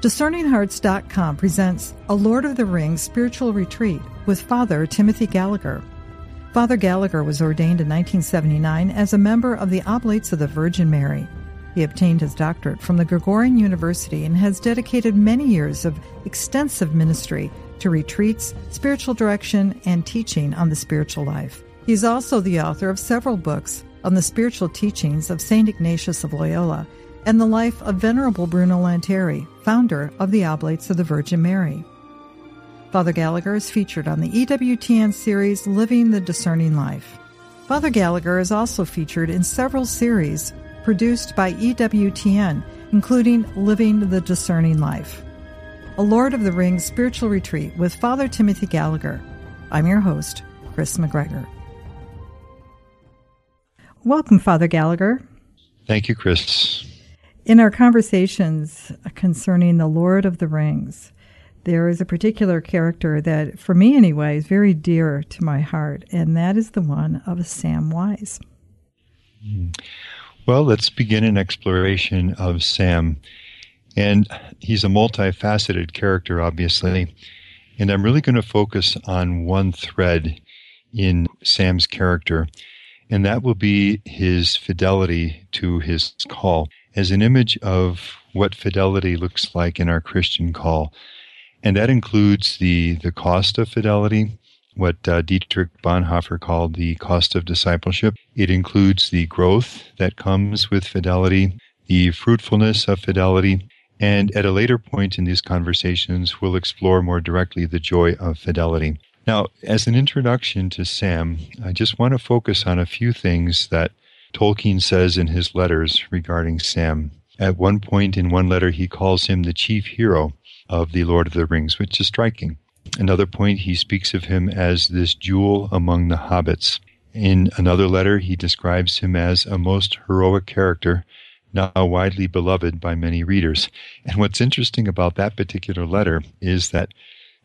DiscerningHearts.com presents a Lord of the Rings spiritual retreat with Father Timothy Gallagher. Father Gallagher was ordained in 1979 as a member of the Oblates of the Virgin Mary. He obtained his doctorate from the Gregorian University and has dedicated many years of extensive ministry to retreats, spiritual direction, and teaching on the spiritual life. He is also the author of several books on the spiritual teachings of St. Ignatius of Loyola and the life of Venerable Bruno Lanteri, founder of the Oblates of the Virgin Mary. Father Gallagher is featured on the EWTN series Living the Discerning Life. Father Gallagher is also featured in several series produced by EWTN, including Living the Discerning Life. A Lord of the Rings spiritual retreat with Father Timothy Gallagher. I'm your host, Kris McGregor. Welcome, Father Gallagher. Thank you, Kris. In our conversations concerning the Lord of the Rings, there is a particular character that, for me anyway, is very dear to my heart, and that is the one of Samwise. Hmm. Well, let's begin an exploration of Sam. And he's a multifaceted character, obviously. And I'm really going to focus on one thread in Sam's character, and that will be his fidelity to his call as an image of what fidelity looks like in our Christian call. And that includes the, the cost of fidelity, what uh, Dietrich Bonhoeffer called the cost of discipleship. It includes the growth that comes with fidelity, the fruitfulness of fidelity, and at a later point in these conversations, we'll explore more directly the joy of fidelity. Now, as an introduction to Sam, I just want to focus on a few things that Tolkien says in his letters regarding Sam. At one point in one letter, he calls him the chief hero of The Lord of the Rings, which is striking. Another point, he speaks of him as this jewel among the hobbits. In another letter, he describes him as a most heroic character, now widely beloved by many readers. And what's interesting about that particular letter is that,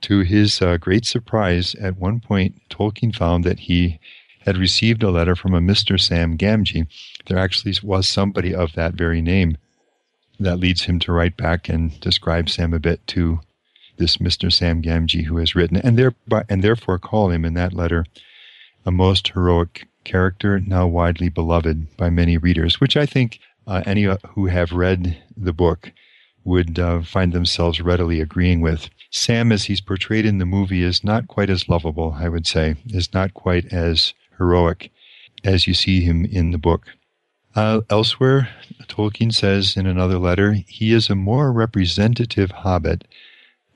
to his uh, great surprise, at one point, Tolkien found that he had received a letter from a Mr. Sam Gamgee. There actually was somebody of that very name that leads him to write back and describe Sam a bit to this Mr. Sam Gamgee who has written, and thereby and therefore call him in that letter a most heroic character, now widely beloved by many readers, which I think uh, any who have read the book would uh, find themselves readily agreeing with. Sam, as he's portrayed in the movie, is not quite as lovable, I would say, is not quite as heroic as you see him in the book. Uh, elsewhere, Tolkien says in another letter, he is a more representative hobbit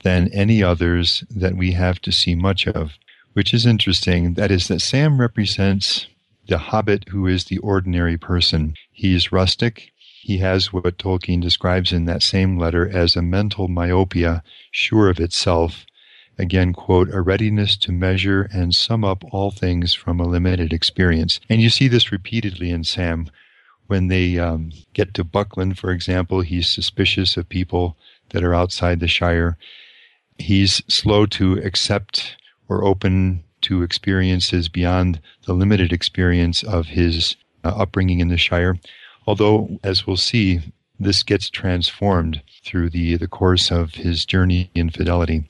than any others that we have to see much of, which is interesting. That is, that Sam represents the hobbit who is the ordinary person. He's rustic. He has what Tolkien describes in that same letter as a mental myopia, sure of itself, again, quote, a readiness to measure and sum up all things from a limited experience. And you see this repeatedly in Sam. When they um, get to Buckland, for example, he's suspicious of people that are outside the Shire. He's slow to accept or open to experiences beyond the limited experience of his uh, upbringing in the Shire. Although, as we'll see, this gets transformed through the, the course of his journey in fidelity.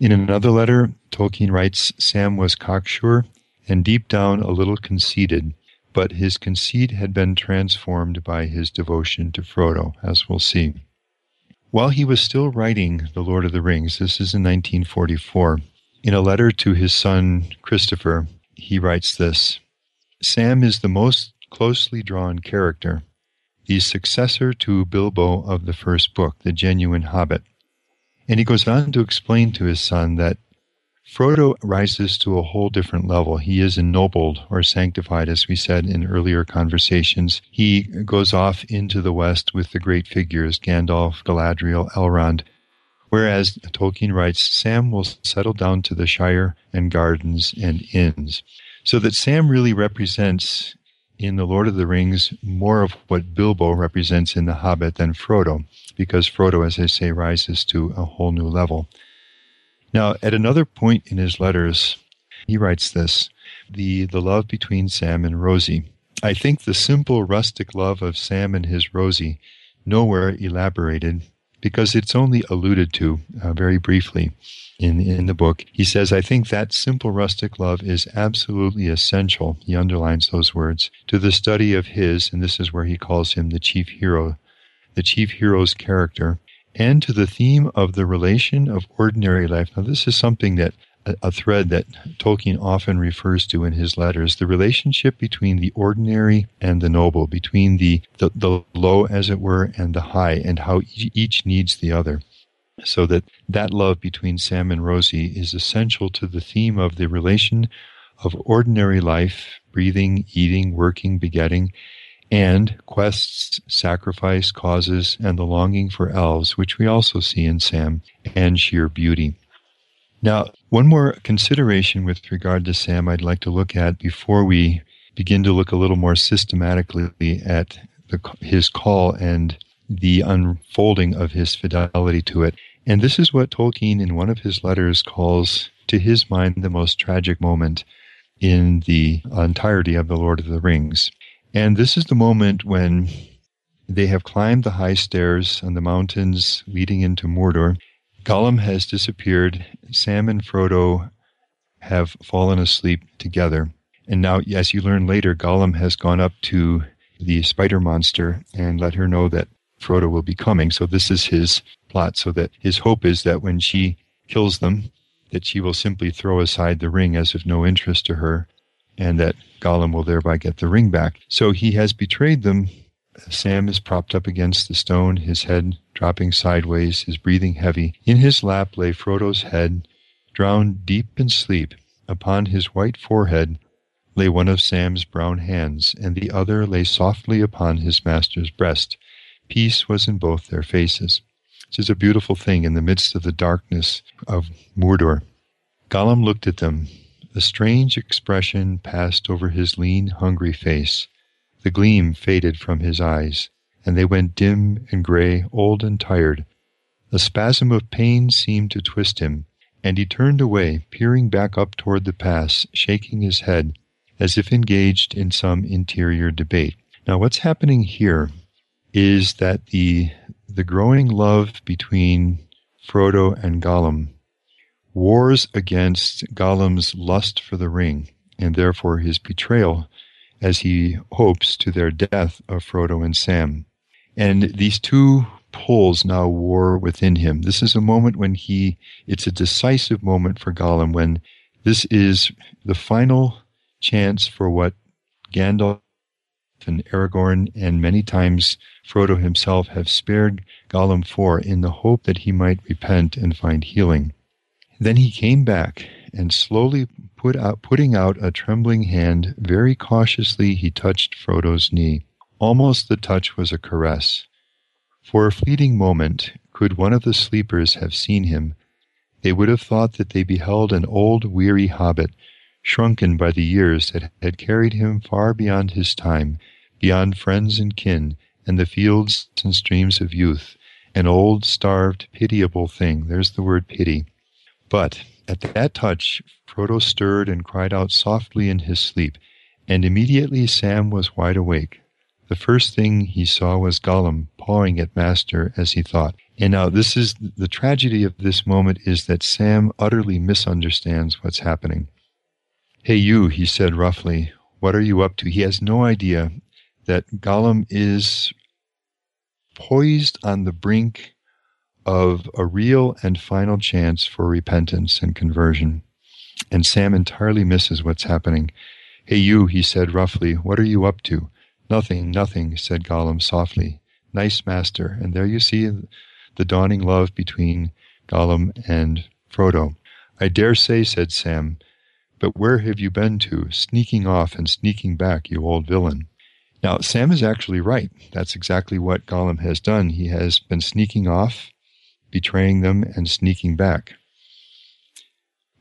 In another letter, Tolkien writes Sam was cocksure and deep down a little conceited, but his conceit had been transformed by his devotion to Frodo, as we'll see. While he was still writing The Lord of the Rings, this is in 1944, in a letter to his son Christopher, he writes this Sam is the most closely drawn character, the successor to Bilbo of the first book, the genuine hobbit. And he goes on to explain to his son that Frodo rises to a whole different level. He is ennobled or sanctified, as we said in earlier conversations. He goes off into the west with the great figures Gandalf, Galadriel, Elrond. Whereas Tolkien writes, Sam will settle down to the Shire and gardens and inns. So that Sam really represents in The Lord of the Rings more of what Bilbo represents in The Hobbit than Frodo, because Frodo, as I say, rises to a whole new level. Now, at another point in his letters, he writes this the, the love between Sam and Rosie. I think the simple rustic love of Sam and his Rosie, nowhere elaborated, because it's only alluded to uh, very briefly in, in the book. He says, I think that simple rustic love is absolutely essential, he underlines those words, to the study of his, and this is where he calls him the chief hero, the chief hero's character, and to the theme of the relation of ordinary life. Now, this is something that a, thread that Tolkien often refers to in his letters the relationship between the ordinary and the noble, between the, the, the low, as it were, and the high, and how each needs the other. So that that love between Sam and Rosie is essential to the theme of the relation of ordinary life, breathing, eating, working, begetting, and quests, sacrifice, causes, and the longing for elves, which we also see in Sam, and sheer beauty. Now, one more consideration with regard to Sam I'd like to look at before we begin to look a little more systematically at the, his call and the unfolding of his fidelity to it. And this is what Tolkien, in one of his letters, calls, to his mind, the most tragic moment in the entirety of The Lord of the Rings. And this is the moment when they have climbed the high stairs on the mountains leading into Mordor. Gollum has disappeared. Sam and Frodo have fallen asleep together. And now, as you learn later, Gollum has gone up to the spider monster and let her know that Frodo will be coming. So this is his plot. So that his hope is that when she kills them, that she will simply throw aside the ring as of no interest to her, and that Gollum will thereby get the ring back. So he has betrayed them. Sam is propped up against the stone, his head dropping sideways, his breathing heavy. In his lap lay Frodo's head, drowned deep in sleep. Upon his white forehead lay one of Sam's brown hands, and the other lay softly upon his master's breast. Peace was in both their faces. This is a beautiful thing in the midst of the darkness of Mordor. Gollum looked at them, a strange expression passed over his lean, hungry face. The gleam faded from his eyes, and they went dim and gray, old and tired. A spasm of pain seemed to twist him, and he turned away, peering back up toward the pass, shaking his head, as if engaged in some interior debate. Now, what's happening here is that the the growing love between Frodo and Gollum wars against Gollum's lust for the ring, and therefore his betrayal, as he hopes to their death of Frodo and Sam. And these two poles now war within him. This is a moment when he, it's a decisive moment for Gollum when this is the final chance for what Gandalf and Aragorn and many times Frodo himself have spared Gollum for in the hope that he might repent and find healing. Then he came back and slowly put out, putting out a trembling hand, very cautiously he touched Frodo's knee. Almost the touch was a caress. For a fleeting moment, could one of the sleepers have seen him, they would have thought that they beheld an old, weary hobbit, shrunken by the years that had carried him far beyond his time, beyond friends and kin, and the fields and streams of youth, an old, starved, pitiable thing. There's the word pity. But at that touch, Frodo stirred and cried out softly in his sleep, and immediately Sam was wide awake. The first thing he saw was Gollum pawing at Master as he thought. And now this is the tragedy of this moment is that Sam utterly misunderstands what's happening. Hey you, he said roughly, what are you up to? He has no idea that Gollum is poised on the brink of a real and final chance for repentance and conversion. And Sam entirely misses what's happening. Hey, you, he said roughly, what are you up to? Nothing, nothing, said Gollum softly. Nice master. And there you see the dawning love between Gollum and Frodo. I dare say, said Sam, but where have you been to, sneaking off and sneaking back, you old villain? Now, Sam is actually right. That's exactly what Gollum has done. He has been sneaking off betraying them, and sneaking back.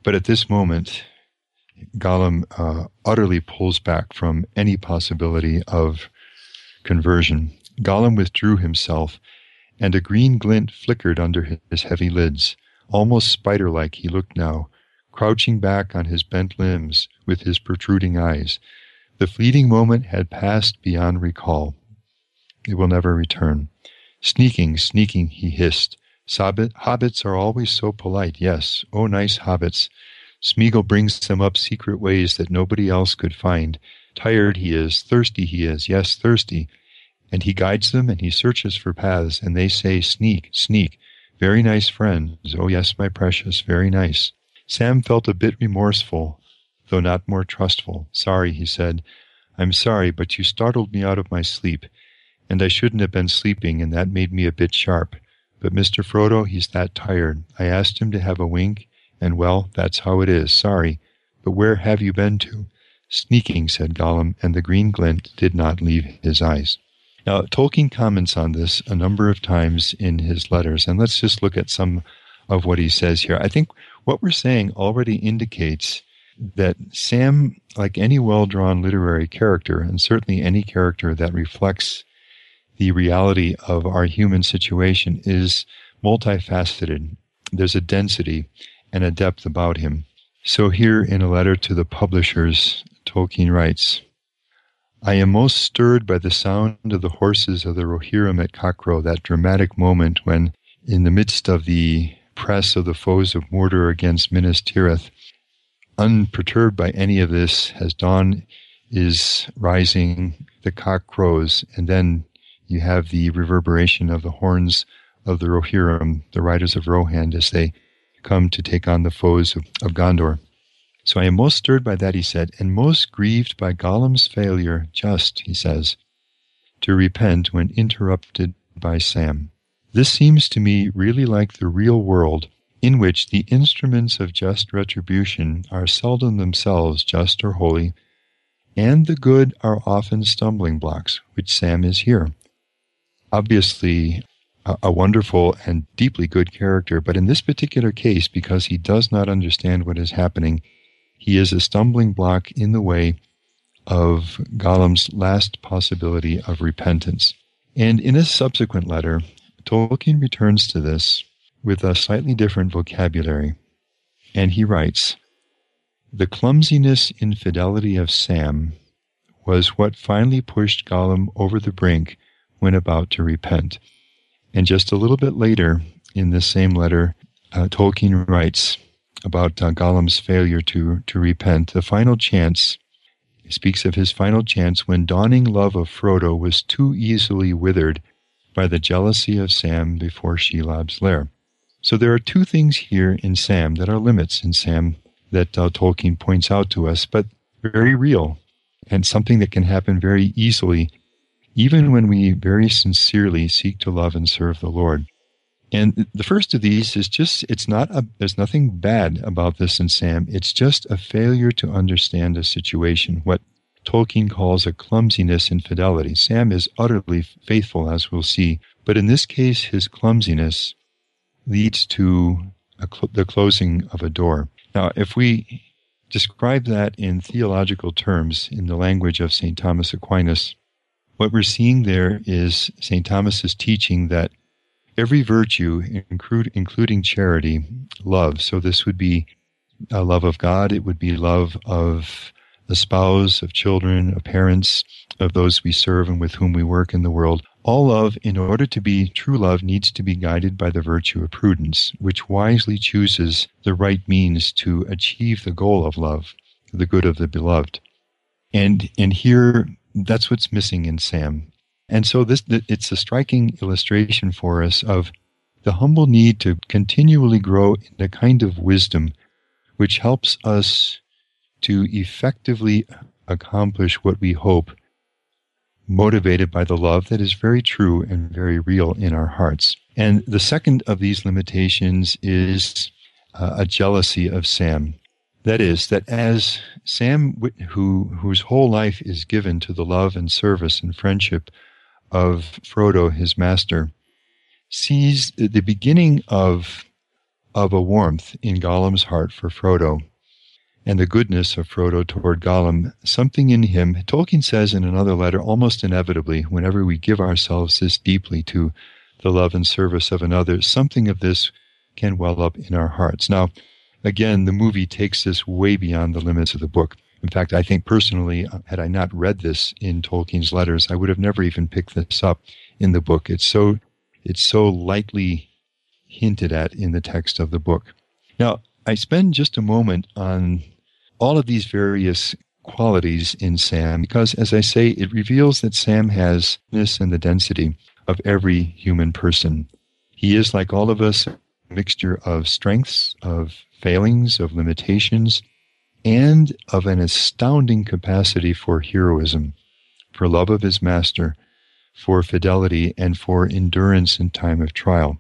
But at this moment, Gollum uh, utterly pulls back from any possibility of conversion. Gollum withdrew himself, and a green glint flickered under his heavy lids. Almost spider like he looked now, crouching back on his bent limbs with his protruding eyes. The fleeting moment had passed beyond recall. It will never return. Sneaking, sneaking, he hissed. Hobbits are always so polite, yes. Oh, nice hobbits. Smeagol brings them up secret ways that nobody else could find. Tired he is, thirsty he is, yes, thirsty. And he guides them and he searches for paths, and they say, Sneak, sneak. Very nice friends. Oh, yes, my precious, very nice. Sam felt a bit remorseful, though not more trustful. Sorry, he said. I'm sorry, but you startled me out of my sleep, and I shouldn't have been sleeping, and that made me a bit sharp. But Mr. Frodo, he's that tired. I asked him to have a wink, and well, that's how it is. Sorry. But where have you been to? Sneaking, said Gollum, and the green glint did not leave his eyes. Now, Tolkien comments on this a number of times in his letters, and let's just look at some of what he says here. I think what we're saying already indicates that Sam, like any well drawn literary character, and certainly any character that reflects the reality of our human situation, is multifaceted. There's a density and a depth about him. So, here in a letter to the publishers, Tolkien writes I am most stirred by the sound of the horses of the Rohirrim at cockcrow, that dramatic moment when, in the midst of the press of the foes of Mordor against Minas Tirith, unperturbed by any of this, as dawn is rising, the cock crows, and then you have the reverberation of the horns of the Rohirrim, the riders of Rohan, as they come to take on the foes of, of Gondor. So I am most stirred by that, he said, and most grieved by Gollum's failure, just, he says, to repent when interrupted by Sam. This seems to me really like the real world, in which the instruments of just retribution are seldom themselves just or holy, and the good are often stumbling blocks, which Sam is here. Obviously, a, a, wonderful and deeply good character, but in this particular case, because he does not understand what is happening, he is a stumbling block in the way of Gollum's last possibility of repentance. And in a subsequent letter, Tolkien returns to this with a slightly different vocabulary. And he writes The clumsiness infidelity of Sam was what finally pushed Gollum over the brink when about to repent. And just a little bit later in this same letter, uh, Tolkien writes about uh, Gollum's failure to, to repent. The final chance he speaks of his final chance when dawning love of Frodo was too easily withered by the jealousy of Sam before Shelob's lair. So there are two things here in Sam that are limits in Sam that uh, Tolkien points out to us, but very real and something that can happen very easily, even when we very sincerely seek to love and serve the Lord. And the first of these is just, it's not, a, there's nothing bad about this in Sam. It's just a failure to understand a situation, what Tolkien calls a clumsiness in fidelity. Sam is utterly faithful, as we'll see, but in this case, his clumsiness leads to cl- the closing of a door. Now, if we describe that in theological terms in the language of St. Thomas Aquinas, what we're seeing there is St. Thomas's teaching that every virtue, including charity, love. So this would be a love of God, it would be love of the spouse, of children, of parents, of those we serve and with whom we work in the world. All love, in order to be true love, needs to be guided by the virtue of prudence, which wisely chooses the right means to achieve the goal of love, the good of the beloved. And and here, that's what's missing in Sam. And so this it's a striking illustration for us of the humble need to continually grow in a kind of wisdom which helps us to effectively accomplish what we hope motivated by the love that is very true and very real in our hearts. And the second of these limitations is uh, a jealousy of Sam. That is, that as Sam, who, whose whole life is given to the love and service and friendship of Frodo, his master, sees the beginning of, of a warmth in Gollum's heart for Frodo and the goodness of Frodo toward Gollum, something in him, Tolkien says in another letter, almost inevitably, whenever we give ourselves this deeply to the love and service of another, something of this can well up in our hearts. Now, again, the movie takes this way beyond the limits of the book. In fact, I think personally, had I not read this in Tolkien's letters, I would have never even picked this up in the book. It's so it's so lightly hinted at in the text of the book. Now, I spend just a moment on all of these various qualities in Sam because, as I say, it reveals that Sam has this and the density of every human person. He is, like all of us, mixture of strengths, of failings, of limitations, and of an astounding capacity for heroism, for love of his master, for fidelity, and for endurance in time of trial.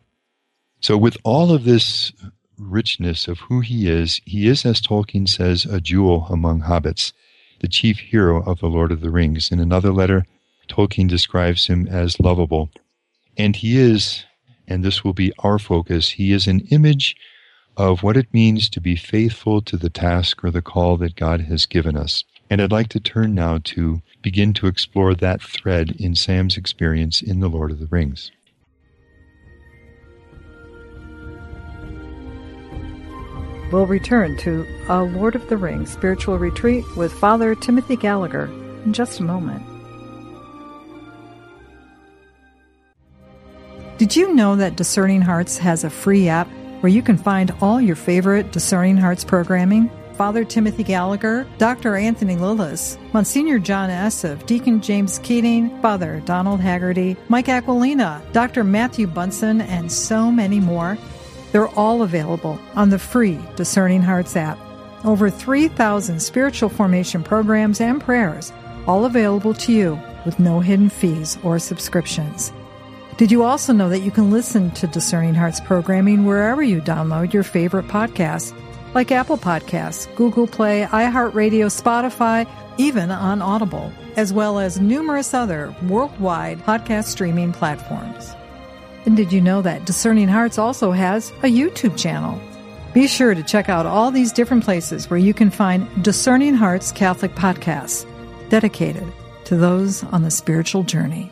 So, with all of this richness of who he is, he is, as Tolkien says, a jewel among hobbits, the chief hero of The Lord of the Rings. In another letter, Tolkien describes him as lovable. And he is, and this will be our focus, he is an image of what it means to be faithful to the task or the call that God has given us. And I'd like to turn now to begin to explore that thread in Sam's experience in The Lord of the Rings. We'll return to a Lord of the Rings spiritual retreat with Father Timothy Gallagher in just a moment. Did you know that Discerning Hearts has a free app where you can find all your favorite Discerning Hearts programming? Father Timothy Gallagher, Dr. Anthony Lilles, Monsignor John Esseff, Deacon James Keating, Father Donald Haggerty, Mike Aquilina, Dr. Matthew Bunson, and so many more. They're all available on the free Discerning Hearts app. Over 3,000 spiritual formation programs and prayers, all available to you with no hidden fees or subscriptions. Did you also know that you can listen to Discerning Hearts programming wherever you download your favorite podcasts, like Apple Podcasts, Google Play, iHeartRadio, Spotify, even on Audible, as well as numerous other worldwide podcast streaming platforms. And did you know that Discerning Hearts also has a YouTube channel? Be sure to check out all these different places where you can find Discerning Hearts Catholic podcasts dedicated to those on the spiritual journey.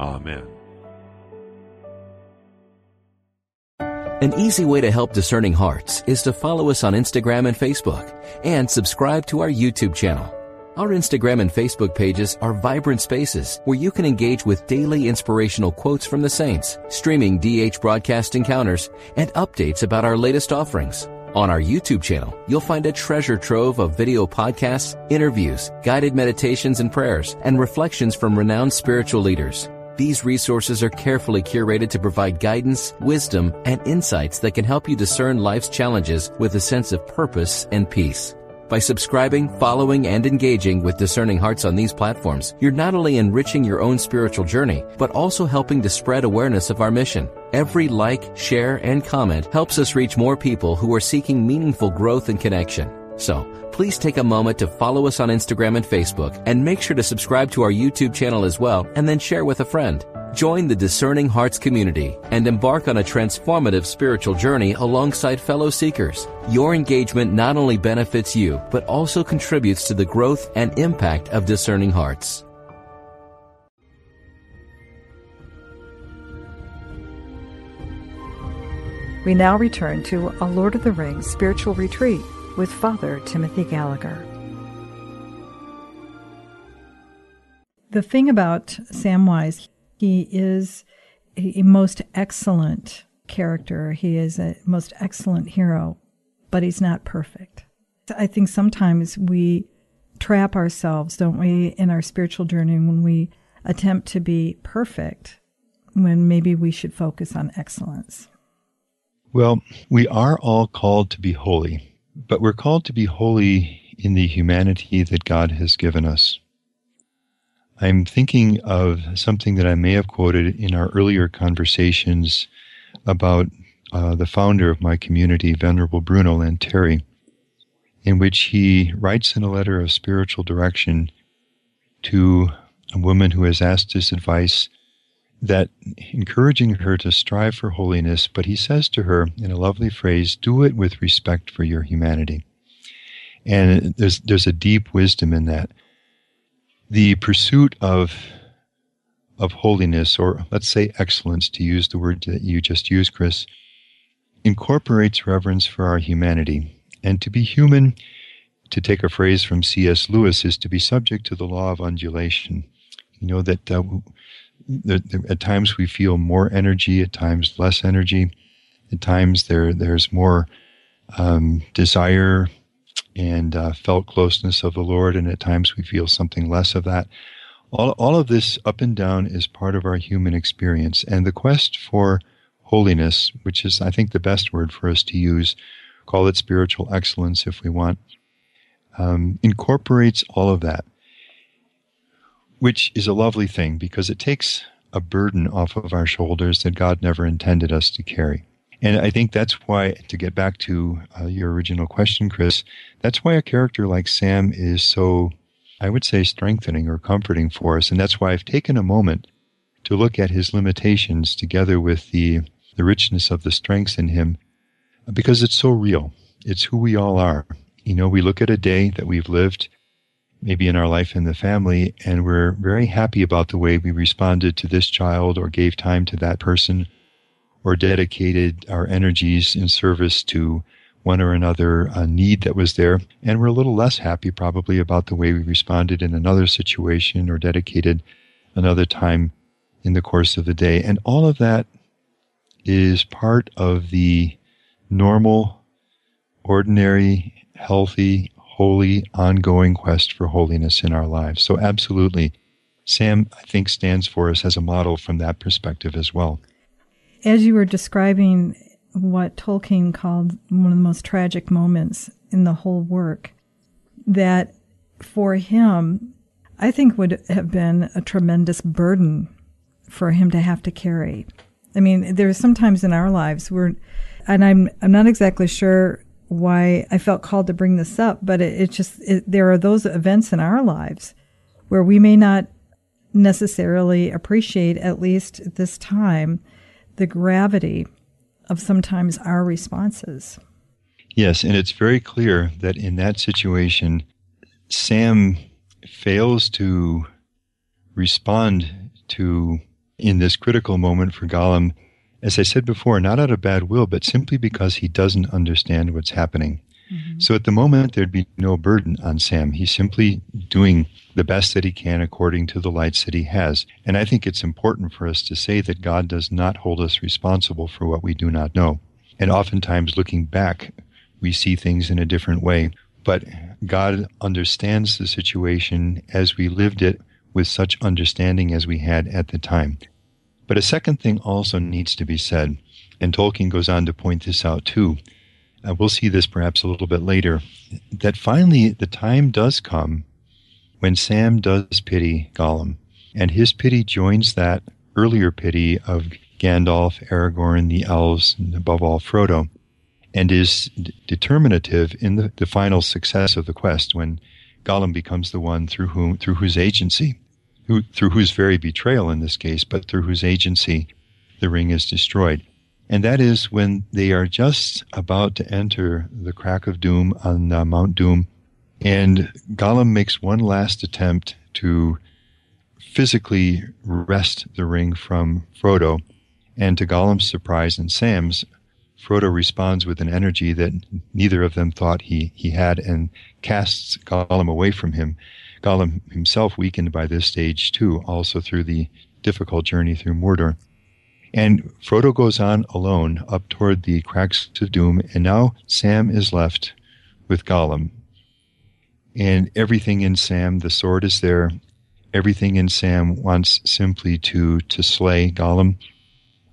Amen. An easy way to help Discerning Hearts is to follow us on Instagram and Facebook and subscribe to our YouTube channel. Our Instagram and Facebook pages are vibrant spaces where you can engage with daily inspirational quotes from the saints, streaming DH broadcast encounters, and updates about our latest offerings. On our YouTube channel, you'll find a treasure trove of video podcasts, interviews, guided meditations and prayers, and reflections from renowned spiritual leaders. These resources are carefully curated to provide guidance, wisdom, and insights that can help you discern life's challenges with a sense of purpose and peace. By subscribing, following, and engaging with Discerning Hearts on these platforms, you're not only enriching your own spiritual journey, but also helping to spread awareness of our mission. Every like, share, and comment helps us reach more people who are seeking meaningful growth and connection. So, please take a moment to follow us on Instagram and Facebook, and make sure to subscribe to our YouTube channel as well, and then share with a friend. Join the Discerning Hearts community and embark on a transformative spiritual journey alongside fellow seekers. Your engagement not only benefits you, but also contributes to the growth and impact of Discerning Hearts. We now return to a Lord of the Rings spiritual retreat with Father Timothy Gallagher. The thing about Samwise, he is a most excellent character. He is a most excellent hero, but he's not perfect. I think sometimes we trap ourselves, don't we, in our spiritual journey when we attempt to be perfect when maybe we should focus on excellence. Well, we are all called to be holy, but we're called to be holy in the humanity that God has given us. I'm thinking of something that I may have quoted in our earlier conversations about uh, the founder of my community, Venerable Bruno Lanteri, in which he writes in a letter of spiritual direction to a woman who has asked his advice that encouraging her to strive for holiness, but he says to her in a lovely phrase, do it with respect for your humanity. And there's, there's a deep wisdom in that. The pursuit of, of holiness, or let's say excellence, to use the word that you just used, Kris, incorporates reverence for our humanity. And to be human, to take a phrase from C.S. Lewis, is to be subject to the law of undulation. You know, that uh, at times we feel more energy, at times less energy. At times there there's more um, desire and uh, felt closeness of the Lord, and at times we feel something less of that. All, all of this up and down is part of our human experience, and the quest for holiness, which is, I think, the best word for us to use, call it spiritual excellence if we want, um, incorporates all of that which is a lovely thing because it takes a burden off of our shoulders that God never intended us to carry. And I think that's why, to get back to uh, your original question, Kris, that's why a character like Sam is so, I would say, strengthening or comforting for us. And that's why I've taken a moment to look at his limitations together with the, the richness of the strengths in him because it's so real. It's who we all are. You know, we look at a day that we've lived maybe in our life in the family, and we're very happy about the way we responded to this child or gave time to that person or dedicated our energies in service to one or another uh, need that was there. And we're a little less happy probably about the way we responded in another situation or dedicated another time in the course of the day. And all of that is part of the normal, ordinary, healthy holy, ongoing quest for holiness in our lives. So, absolutely, Sam, I think, stands for us as a model from that perspective as well. As you were describing what Tolkien called one of the most tragic moments in the whole work, that for him, I think would have been a tremendous burden for him to have to carry. I mean, there's sometimes in our lives where, and I'm I'm not exactly sure why I felt called to bring this up, but it, it just, it, there are those events in our lives where we may not necessarily appreciate, at least at this time, the gravity of sometimes our responses. Yes, and it's very clear that in that situation, Sam fails to respond to, in this critical moment for Gollum, as I said before, not out of bad will, but simply because he doesn't understand what's happening. Mm-hmm. So at the moment, there'd be no burden on Sam. He's simply doing the best that he can according to the lights that he has. And I think it's important for us to say that God does not hold us responsible for what we do not know. And oftentimes, looking back, we see things in a different way. But God understands the situation as we lived it with such understanding as we had at the time. But a second thing also needs to be said, and Tolkien goes on to point this out too. Uh, we'll see this perhaps a little bit later, that finally the time does come when Sam does pity Gollum, and his pity joins that earlier pity of Gandalf, Aragorn, the elves, and above all Frodo, and is d- determinative in the, the final success of the quest when Gollum becomes the one through whom through whose agency who, through whose very betrayal in this case, but through whose agency the ring is destroyed. And that is when they are just about to enter the crack of doom on uh, Mount Doom. And Gollum makes one last attempt to physically wrest the ring from Frodo. And to Gollum's surprise and Sam's, Frodo responds with an energy that neither of them thought he, he had and casts Gollum away from him. Gollum himself weakened by this stage too, also through the difficult journey through Mordor. And Frodo goes on alone up toward the cracks of doom, and now Sam is left with Gollum. And everything in Sam, the sword is there. Everything in Sam wants simply to to slay Gollum.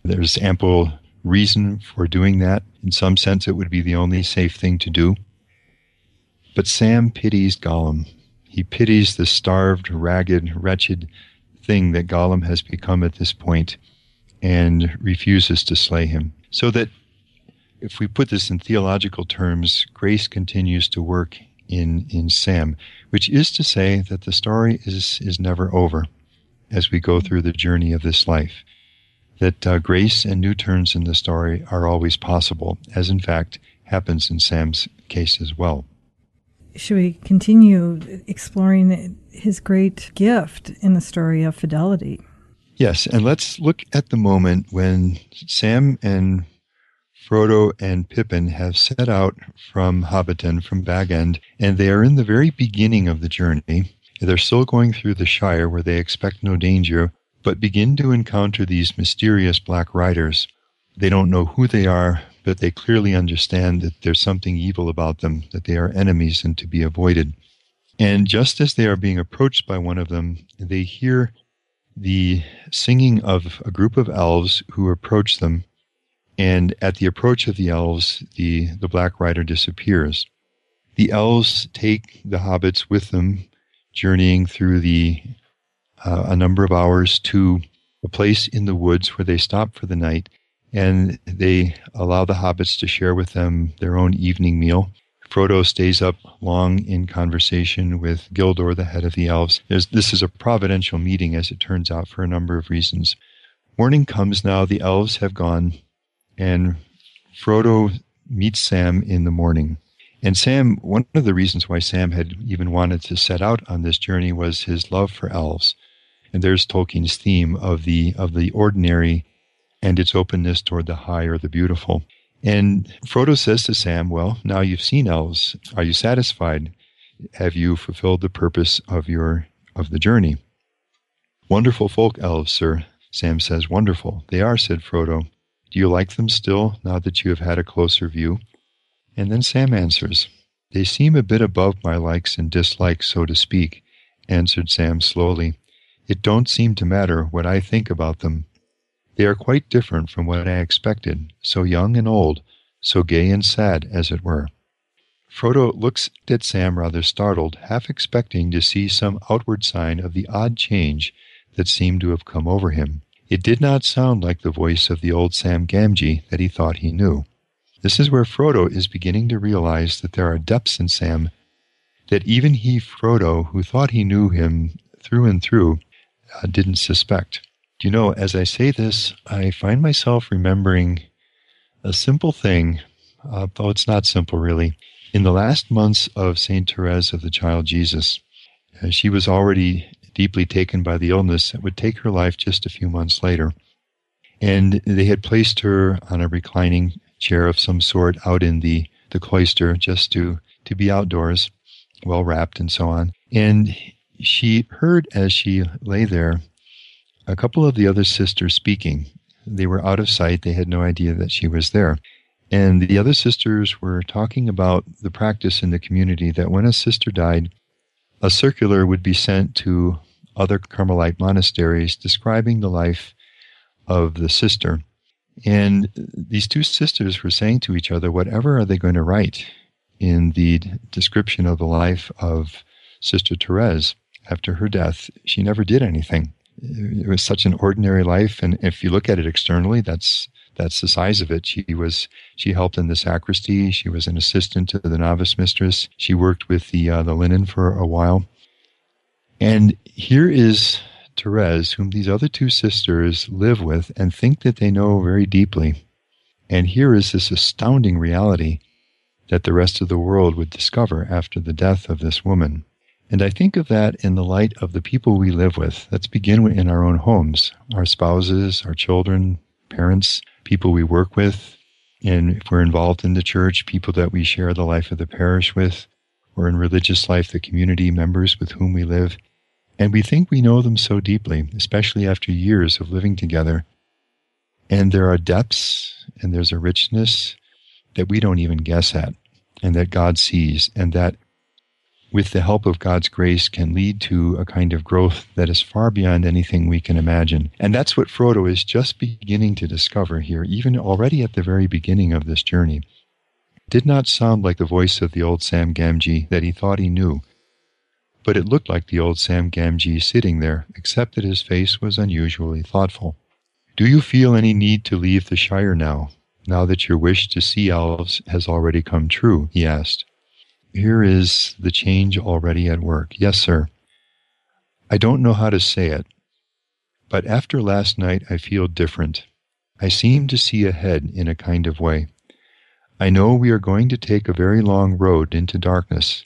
There's ample reason for doing that. In some sense, it would be the only safe thing to do. But Sam pities Gollum. He pities the starved, ragged, wretched thing that Gollum has become at this point and refuses to slay him. So that if we put this in theological terms, grace continues to work in, in Sam, which is to say that the story is, is never over. as we go through the journey of this life. That uh, grace and new turns in the story are always possible, as in fact happens in Sam's case as well. Should we continue exploring his great gift in the story of fidelity? Yes, and let's look at the moment when Sam and Frodo and Pippin have set out from Hobbiton, from Bag End, and they are in the very beginning of the journey. They're still going through the Shire where they expect no danger, but begin to encounter these mysterious black riders. They don't know who they are, but they clearly understand that there's something evil about them, that they are enemies and to be avoided. And just as they are being approached by one of them, they hear the singing of a group of elves who approach them and at the approach of the elves, the, the Black Rider disappears. The elves take the hobbits with them, journeying through the uh, a number of hours to a place in the woods where they stop for the night, and they allow the hobbits to share with them their own evening meal. Frodo stays up long in conversation with Gildor, the head of the elves. There's, this is a providential meeting, as it turns out, for a number of reasons. Morning comes now. The elves have gone and Frodo meets Sam in the morning. And Sam, one of the reasons why Sam had even wanted to set out on this journey was his love for elves. And there's Tolkien's theme of the of the ordinary and its openness toward the high or the beautiful. And Frodo says to Sam, Well, now you've seen elves. Are you satisfied? Have you fulfilled the purpose of your of the journey? Wonderful folk elves, sir. Sam says, Wonderful. They are, said Frodo. Do you like them still, now that you have had a closer view? And then Sam answers, They seem a bit above my likes and dislikes, so to speak, answered Sam slowly. It don't seem to matter what I think about them. They are quite different from what I expected, so young and old, so gay and sad, as it were. Frodo looks at Sam rather startled, half expecting to see some outward sign of the odd change that seemed to have come over him. It did not sound like the voice of the old Sam Gamgee that he thought he knew. This is where Frodo is beginning to realize that there are depths in Sam that even he, Frodo, who thought he knew him through and through, uh, didn't suspect. You know, as I say this, I find myself remembering a simple thing, uh, though it's not simple really. In the last months of St. Therese of the Child Jesus, uh, she was already deeply taken by the illness that would take her life just a few months later. And they had placed her on a reclining chair of some sort out in the, the cloister just to, to be outdoors, well wrapped and so on. And she heard as she lay there a couple of the other sisters speaking. They were out of sight, they had no idea that she was there. And the other sisters were talking about the practice in the community that when a sister died, a circular would be sent to other Carmelite monasteries describing the life of the sister. And these two sisters were saying to each other, whatever are they going to write in the description of the life of Sister Therese after her death? She never did anything. It was such an ordinary life, and if you look at it externally, that's that's the size of it. She was she helped in the sacristy. She was an assistant to the novice mistress. She worked with the uh, the linen for a while. And here is Therese, whom these other two sisters live with and think that they know very deeply. And here is this astounding reality that the rest of the world would discover after the death of this woman. And I think of that in the light of the people we live with. Let's begin in our own homes, our spouses, our children, parents, people we work with, and if we're involved in the church, people that we share the life of the parish with, or in religious life, the community members with whom we live. And we think we know them so deeply, especially after years of living together. And there are depths and there's a richness that we don't even guess at, and that God sees, and that with the help of God's grace, can lead to a kind of growth that is far beyond anything we can imagine. And that's what Frodo is just beginning to discover here, even already at the very beginning of this journey. It did not sound like the voice of the old Sam Gamgee that he thought he knew, but it looked like the old Sam Gamgee sitting there, except that his face was unusually thoughtful. Do you feel any need to leave the Shire now, now that your wish to see elves has already come true? he asked. Here is the change already at work. Yes, sir. I don't know how to say it, But after last night, I feel different. I seem to see ahead in a kind of way. I know we are going to take a very long road into darkness,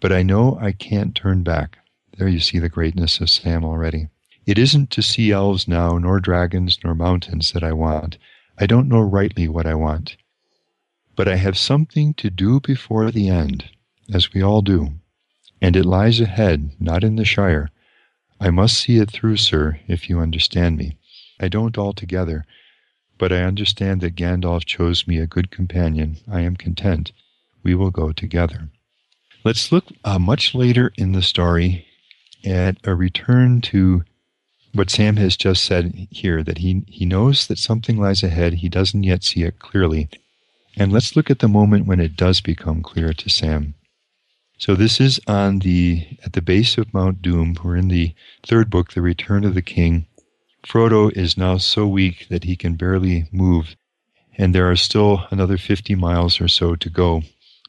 but I know I can't turn back. There you see the greatness of Sam already. It isn't to see elves now, nor dragons, nor mountains that I want. I don't know rightly what I want. But I have something to do before the end, as we all do. And it lies ahead, not in the Shire. I must see it through, sir, if you understand me. I don't altogether, but I understand that Gandalf chose me a good companion. I am content. We will go together. Let's look uh, much later in the story at a return to what Sam has just said here that he, he knows that something lies ahead. He doesn't yet see it clearly. And let's look at the moment when it does become clear to Sam. So this is on the at the base of Mount Doom. We're in the third book, The Return of the King. Frodo is now so weak that he can barely move, and there are still another fifty miles or so to go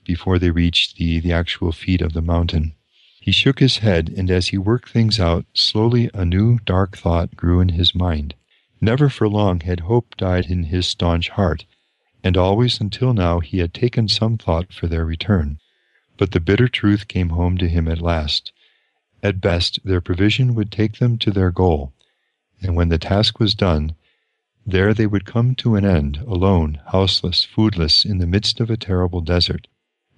before they reach the, the actual feet of the mountain. He shook his head, and as he worked things out, slowly a new dark thought grew in his mind. Never for long had hope died in his staunch heart, and always until now he had taken some thought for their return. But the bitter truth came home to him at last. At best, their provision would take them to their goal, and when the task was done, there they would come to an end, alone, houseless, foodless, in the midst of a terrible desert.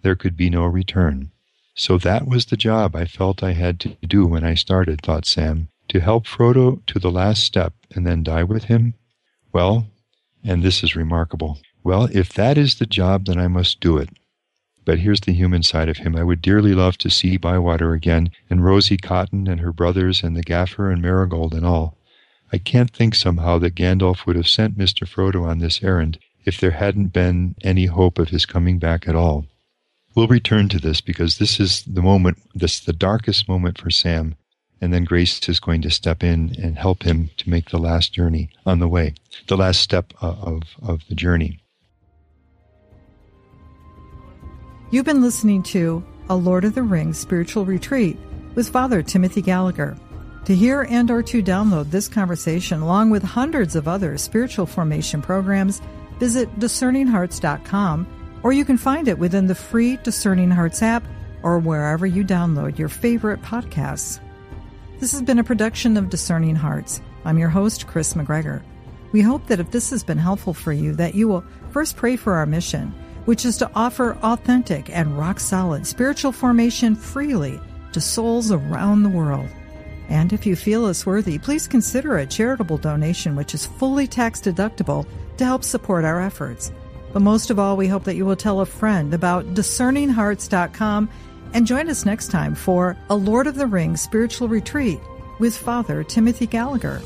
There could be no return. So that was the job I felt I had to do when I started, thought Sam, to help Frodo to the last step and then die with him? Well, and this is remarkable. Well, if that is the job, then I must do it. But here's the human side of him. I would dearly love to see Bywater again, and Rosie Cotton and her brothers, and the gaffer and Marigold and all. I can't think somehow that Gandalf would have sent Mr. Frodo on this errand if there hadn't been any hope of his coming back at all. We'll return to this because this is the moment, this the darkest moment for Sam, and then Grace is going to step in and help him to make the last journey on the way, the last step uh, of, of the journey. You've been listening to A Lord of the Rings Spiritual Retreat with Father Timothy Gallagher. To hear and or to download this conversation along with hundreds of other spiritual formation programs, visit discerninghearts.com or you can find it within the free Discerning Hearts app or wherever you download your favorite podcasts. This has been a production of Discerning Hearts. I'm your host, Kris McGregor. We hope that if this has been helpful for you, that you will first pray for our mission – which is to offer authentic and rock solid spiritual formation freely to souls around the world. And if you feel us worthy, please consider a charitable donation which is fully tax deductible to help support our efforts. But most of all, we hope that you will tell a friend about discerninghearts.com and join us next time for a Lord of the Rings spiritual retreat with Father Timothy Gallagher.